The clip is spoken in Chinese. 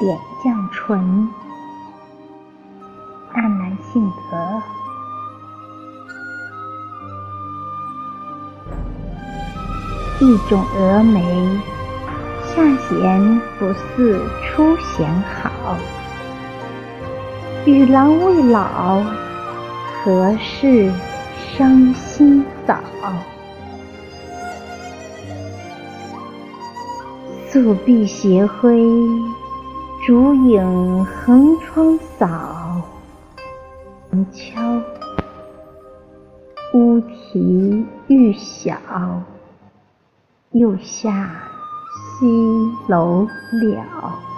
点绛唇，淡然性德。一种蛾眉，下弦不似出弦好。与郎未老，何事伤心早？素壁斜晖，烛影横窗扫。敲，乌啼欲晓。又下西楼了。